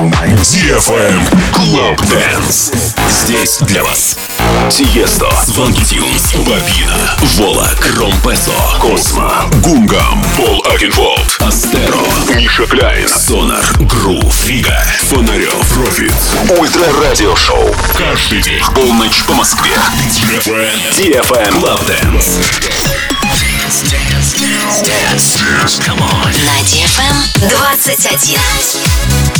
DFM Club Dance. Здесь для вас Тиесто, Сванки Тюнс, Бабина, Вола, Кромпесо, Космо, Гунгам, Пол Акинфолд, Астеро, Миша Кляйн, Сонар, Грув, Фига, Фонарев, Профит, Ультра Радио Шоу. Каждый день полночь по Москве. DFM Club dance, dance, dance, dance. Come on. На DFM 21.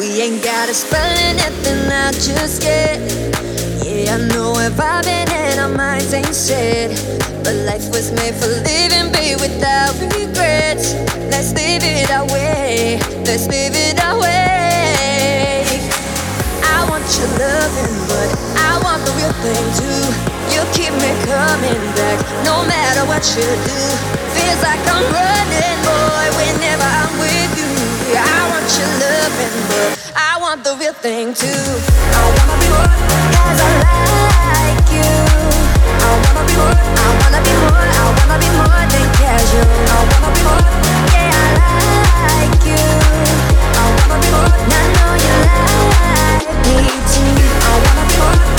We ain't gotta spell anything out just yet. Yeah, I know we're vibing and our minds ain't set. But life was made for living, be without regrets. Let's live it our way. Let's live it our way. I want your loving, but I want the real thing too. You keep me coming back, no matter what you do. Feels like I'm running, boy, whenever I'm with you. I want your loving, but I want the real thing too. I wanna be I like you. I wanna be more, I wanna be more, I wanna be more than casual. I wanna be more, yeah, I like you. I wanna be more, I know you like me too. I wanna be more,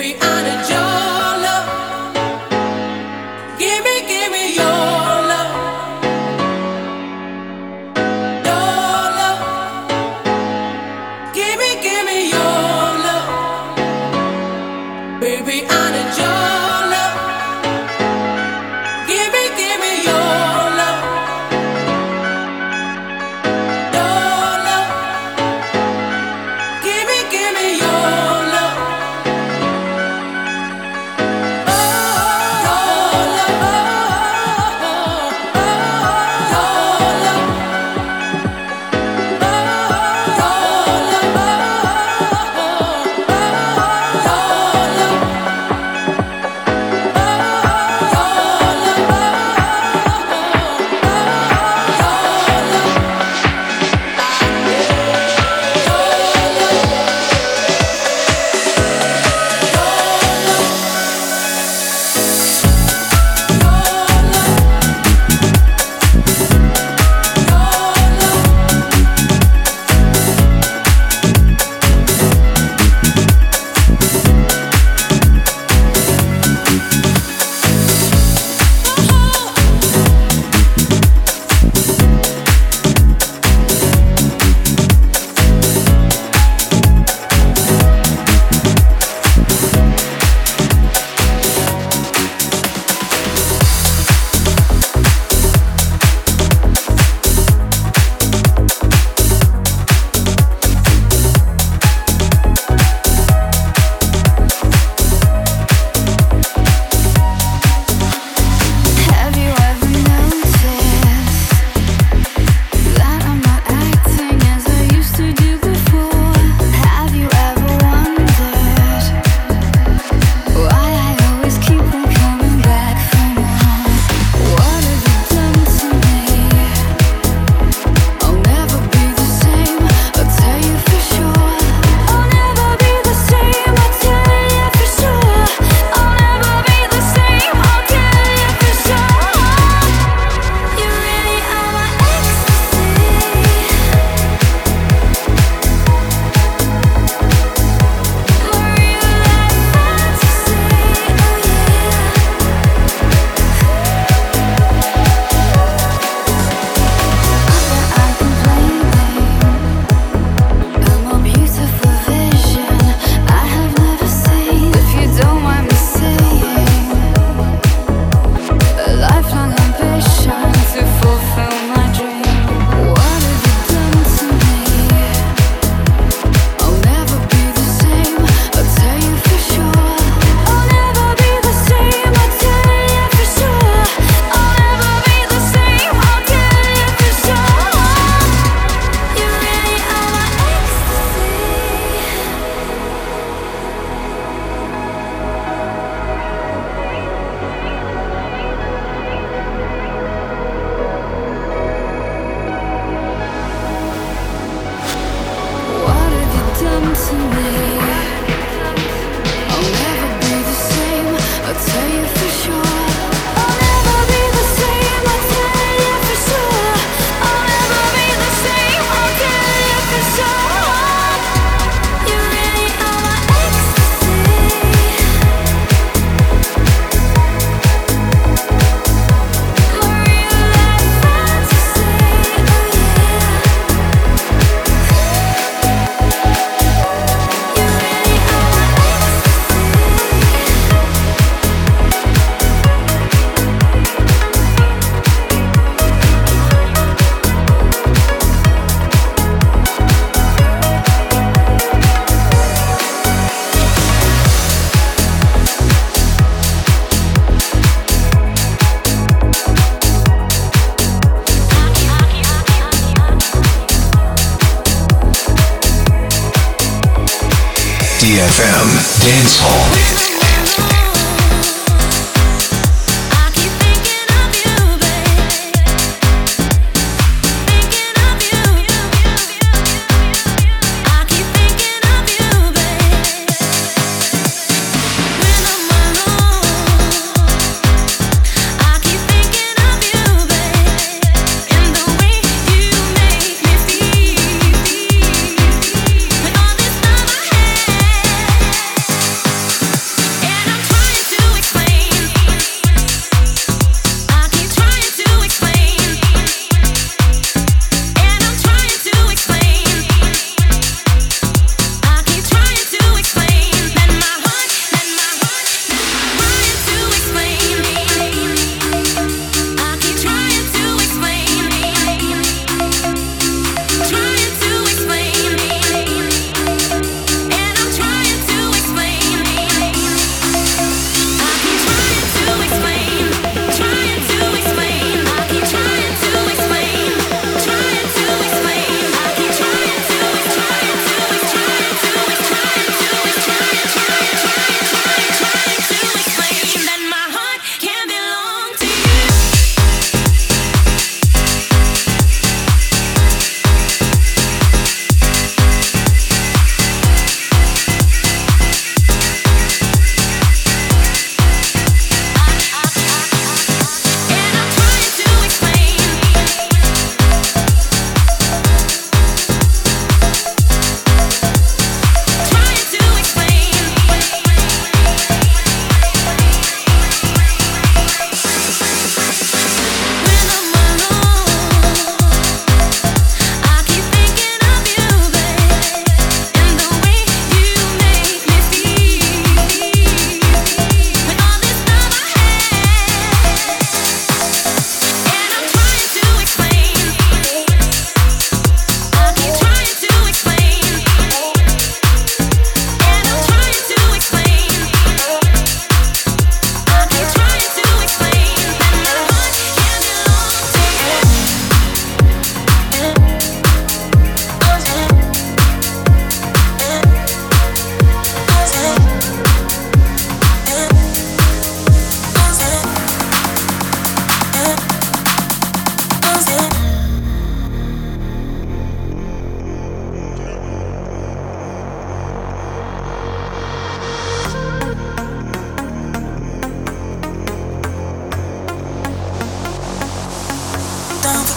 We on the job.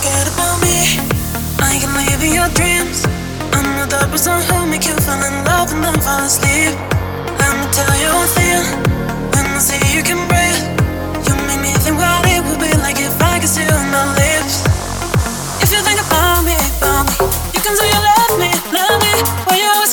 forget about me. I can live in your dreams. I'm not the person who make you fall in love and then fall asleep. Let me tell you a thing. When I see you can breathe, you make me think what it would be like if I could see on my lips. If you think about me, about me, you can say you love me, love me. Why you always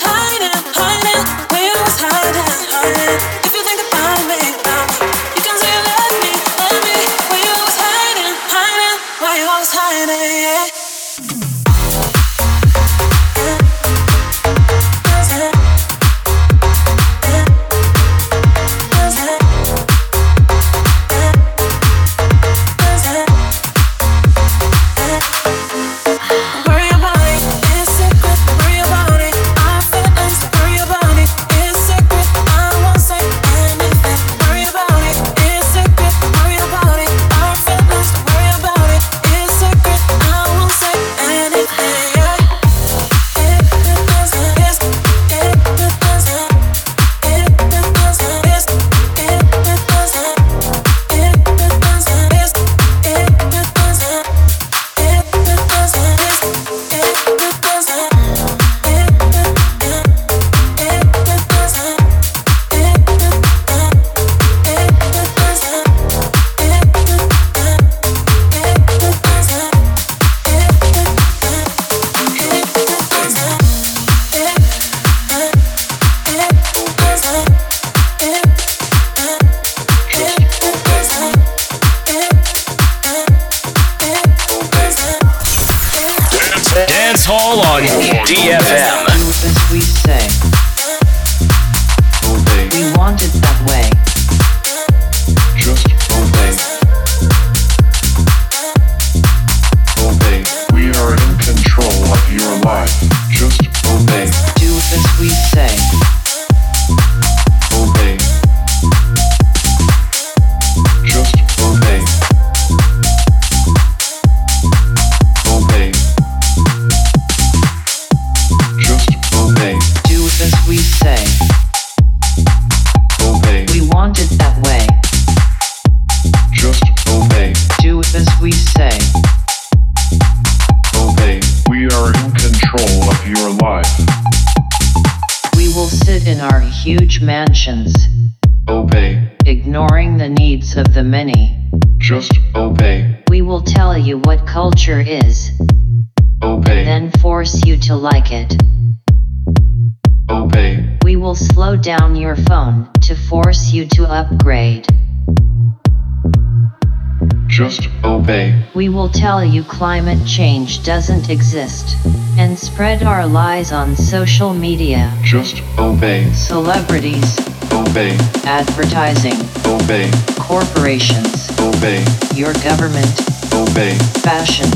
tell you climate change doesn't exist. And spread our lies on social media. Just obey. Celebrities. Obey. Advertising. Obey. Corporations. Obey. Your government. Obey. Fashion.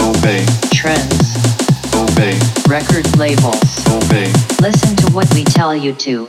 Obey. Trends. Obey. Record labels. Obey. Listen to what we tell you to.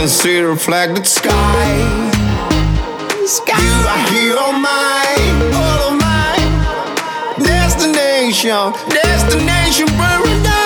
can see the reflected sky. Sky. You are here on mine, all of mine. Destination, destination paradise.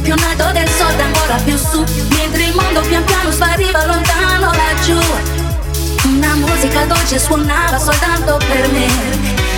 Più in alto del sole ancora più su Mentre il mondo pian piano spariva lontano laggiù. Una musica dolce suonava soltanto per me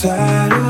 tired